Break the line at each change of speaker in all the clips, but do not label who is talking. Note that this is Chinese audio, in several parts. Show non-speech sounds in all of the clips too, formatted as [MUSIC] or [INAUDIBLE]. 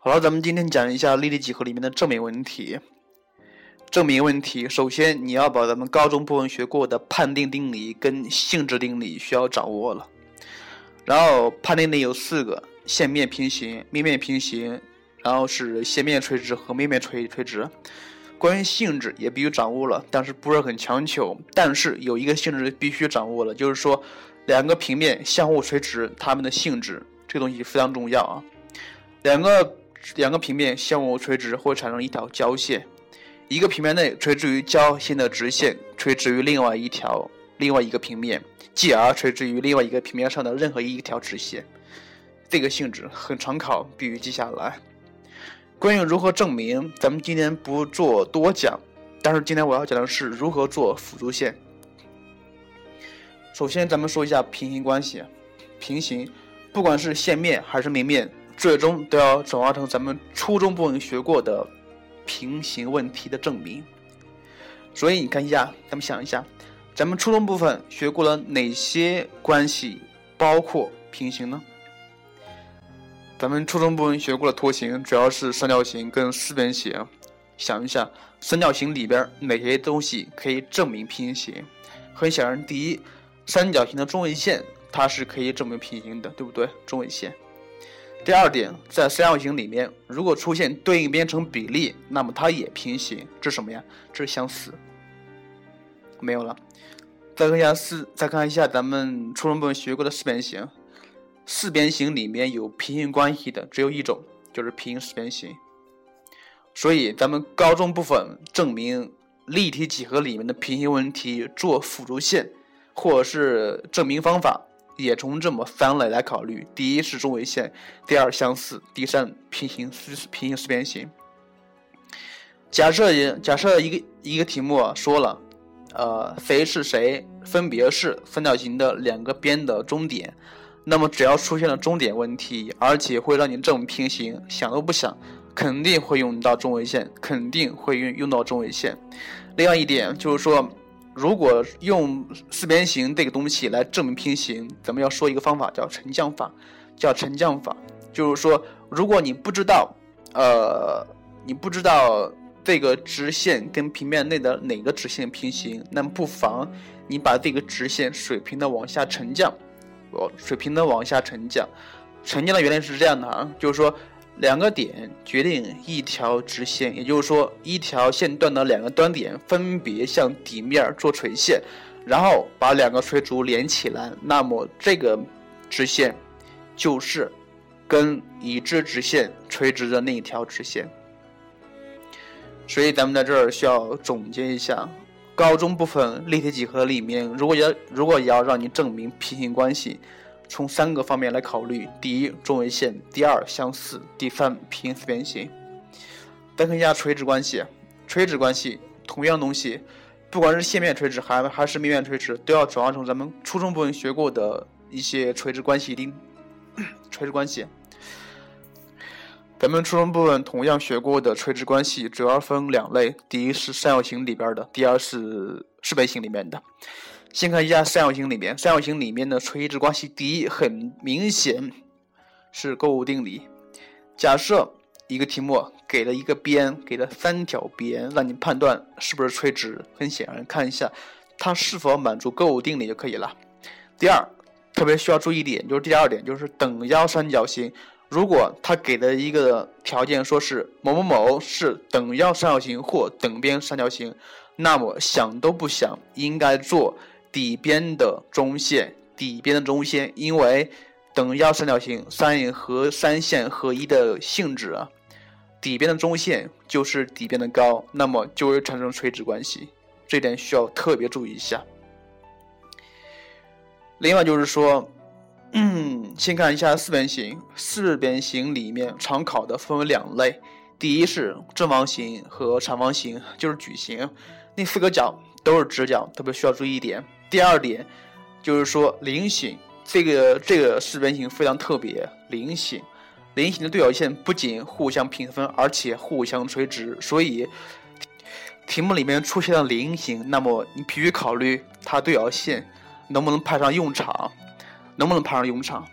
好了，咱们今天讲一下立体几何里面的证明问题。证明问题，首先你要把咱们高中部分学过的判定定理跟性质定理需要掌握了。然后判定定有四个：线面平行、面面平行，然后是线面垂直和面面垂垂直。关于性质也必须掌握了，但是不是很强求。但是有一个性质必须掌握了，就是说两个平面相互垂直，它们的性质这个东西非常重要啊。两个两个平面相互垂直会产生一条交线，一个平面内垂直于交线的直线垂直于另外一条另外一个平面，继而垂直于另外一个平面上的任何一条直线。这个性质很常考，必须记下来。关于如何证明，咱们今天不做多讲，但是今天我要讲的是如何做辅助线。首先，咱们说一下平行关系。平行，不管是线面还是面面，最终都要转化成咱们初中部分学过的平行问题的证明。所以你看一下，咱们想一下，咱们初中部分学过了哪些关系包括平行呢？咱们初中部分学过的图形，主要是三角形跟四边形。想一下，三角形里边哪些东西可以证明平行？很显然，第一，三角形的中位线它是可以证明平行的，对不对？中位线。第二点，在三角形里面，如果出现对应边成比例，那么它也平行。这是什么呀？这是相似。没有了。再看一下四，再看一下咱们初中部分学过的四边形。四边形里面有平行关系的只有一种，就是平行四边形。所以咱们高中部分证明立体几何里面的平行问题做辅助线，或者是证明方法，也从这么三类来考虑：第一是中位线，第二相似，第三平行四平行四边形。假设假设一个一个题目说了，呃，谁是谁，分别是三角形的两个边的中点。那么只要出现了中点问题，而且会让你证明平行，想都不想，肯定会用到中位线，肯定会用用到中位线。另外一点就是说，如果用四边形这个东西来证明平行，咱们要说一个方法，叫沉降法，叫沉降法。就是说，如果你不知道，呃，你不知道这个直线跟平面内的哪个直线平行，那不妨你把这个直线水平的往下沉降。哦，水平的往下沉降，沉降的原理是这样的啊，就是说两个点决定一条直线，也就是说一条线段的两个端点分别向底面做垂线，然后把两个垂足连起来，那么这个直线就是跟已知直线垂直的那一条直线。所以咱们在这儿需要总结一下。高中部分立体几何里面，如果要如果要让你证明平行关系，从三个方面来考虑：第一，中位线；第二，相似；第三，平行四边形。再看一下垂直关系，垂直关系同样东西，不管是线面垂直还还是面面垂直，都要转化成咱们初中部分学过的一些垂直关系定 [CLEARS THROAT] 垂直关系。咱们初中部分同样学过的垂直关系主要分两类，第一是三角形里边的，第二是四边形里面的。先看一下三角形里面，三角形里面的垂直关系，第一很明显是勾股定理。假设一个题目给了一个边，给了三条边，让你判断是不是垂直，很显然看一下它是否满足勾股定理就可以了。第二，特别需要注意点，就是第二点，就是等腰三角形。如果他给的一个条件说是某某某是等腰三角形或等边三角形，那么想都不想应该做底边的中线，底边的中线，因为等腰三角形三和三线合一的性质啊，底边的中线就是底边的高，那么就会产生垂直关系，这点需要特别注意一下。另外就是说。嗯，先看一下四边形。四边形里面常考的分为两类，第一是正方形和长方形，就是矩形，那四个角都是直角，特别需要注意一点。第二点就是说菱形，这个这个四边形非常特别，菱形，菱形的对角线不仅互相平分，而且互相垂直，所以题目里面出现了菱形，那么你必须考虑它对角线能不能派上用场。能不能派上用场？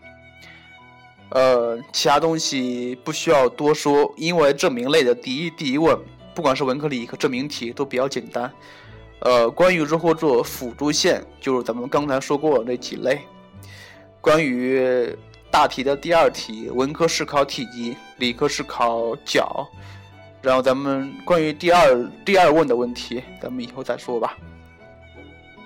呃，其他东西不需要多说，因为证明类的第一第一问，不管是文科理科证明题都比较简单。呃，关于如何做辅助线，就是咱们刚才说过的那几类。关于大题的第二题，文科是考体积，理科是考角。然后咱们关于第二第二问的问题，咱们以后再说吧。